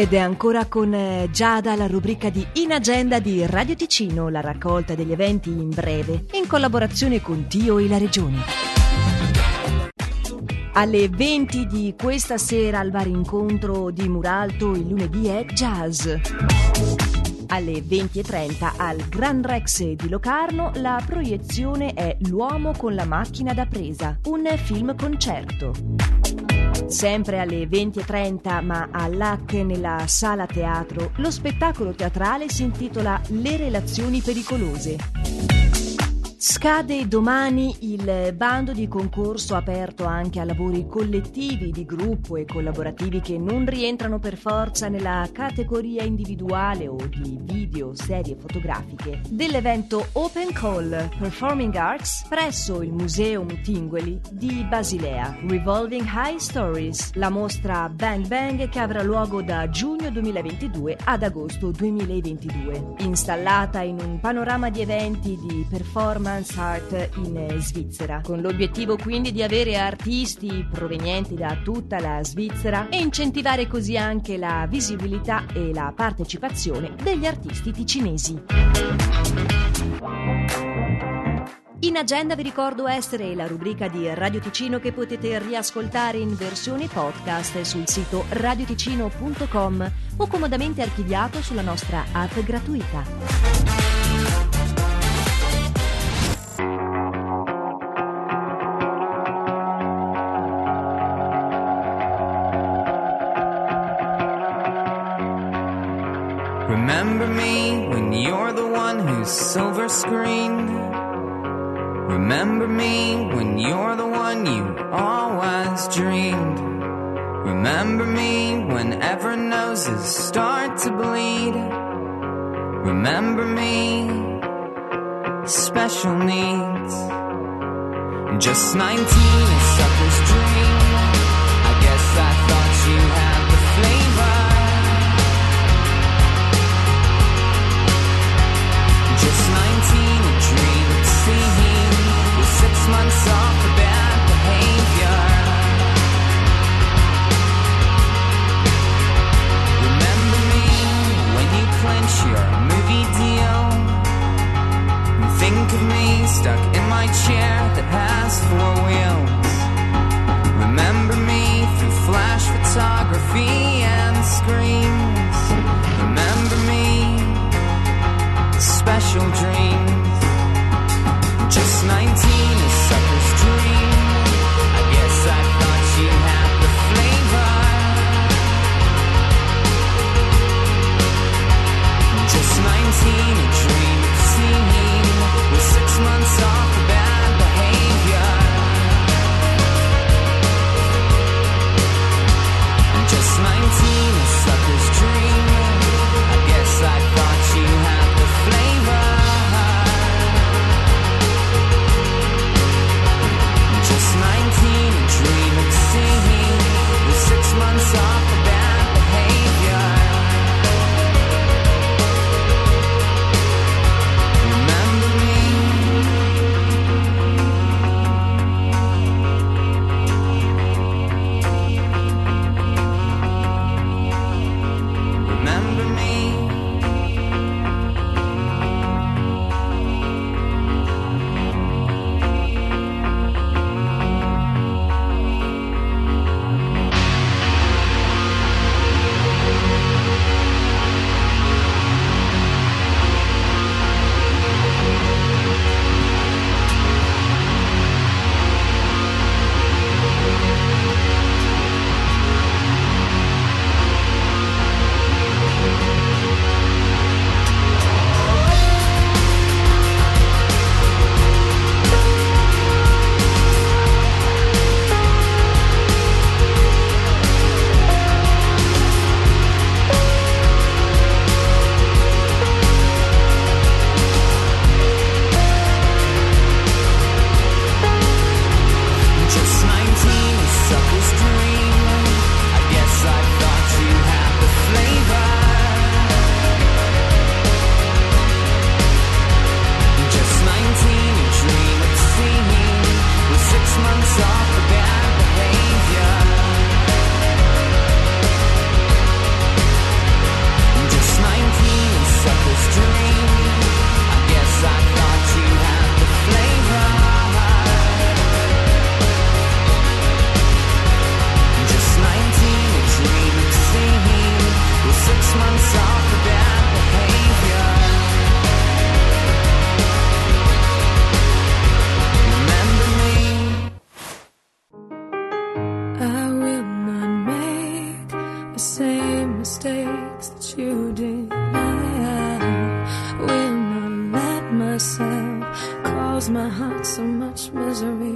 Ed è ancora con eh, Giada la rubrica di In Agenda di Radio Ticino, la raccolta degli eventi in breve, in collaborazione con Tio e la Regione. Alle 20 di questa sera al bar incontro di Muralto il lunedì è jazz. Alle 20.30 al Gran Rex di Locarno la proiezione è L'uomo con la macchina da presa, un film concerto. Sempre alle 20.30, ma all'AC nella sala teatro, lo spettacolo teatrale si intitola Le relazioni pericolose. Scade domani il bando di concorso aperto anche a lavori collettivi di gruppo e collaborativi che non rientrano per forza nella categoria individuale o di video, serie fotografiche dell'evento Open Call Performing Arts presso il Museum Tingoli di Basilea, Revolving High Stories, la mostra Bang Bang che avrà luogo da giugno 2022 ad agosto 2022. Installata in un panorama di eventi di performance Performance Art in Svizzera, con l'obiettivo quindi di avere artisti provenienti da tutta la Svizzera e incentivare così anche la visibilità e la partecipazione degli artisti ticinesi. In agenda vi ricordo essere la rubrica di Radio Ticino che potete riascoltare in versione podcast sul sito radioticino.com o comodamente archiviato sulla nostra app gratuita. Remember me when you're the one who's silver screened. Remember me when you're the one you always dreamed. Remember me whenever noses start to bleed. Remember me, special needs. Just 19, a sucker's dream. Stuck same mistakes that you did. I will not let myself cause my heart so much misery.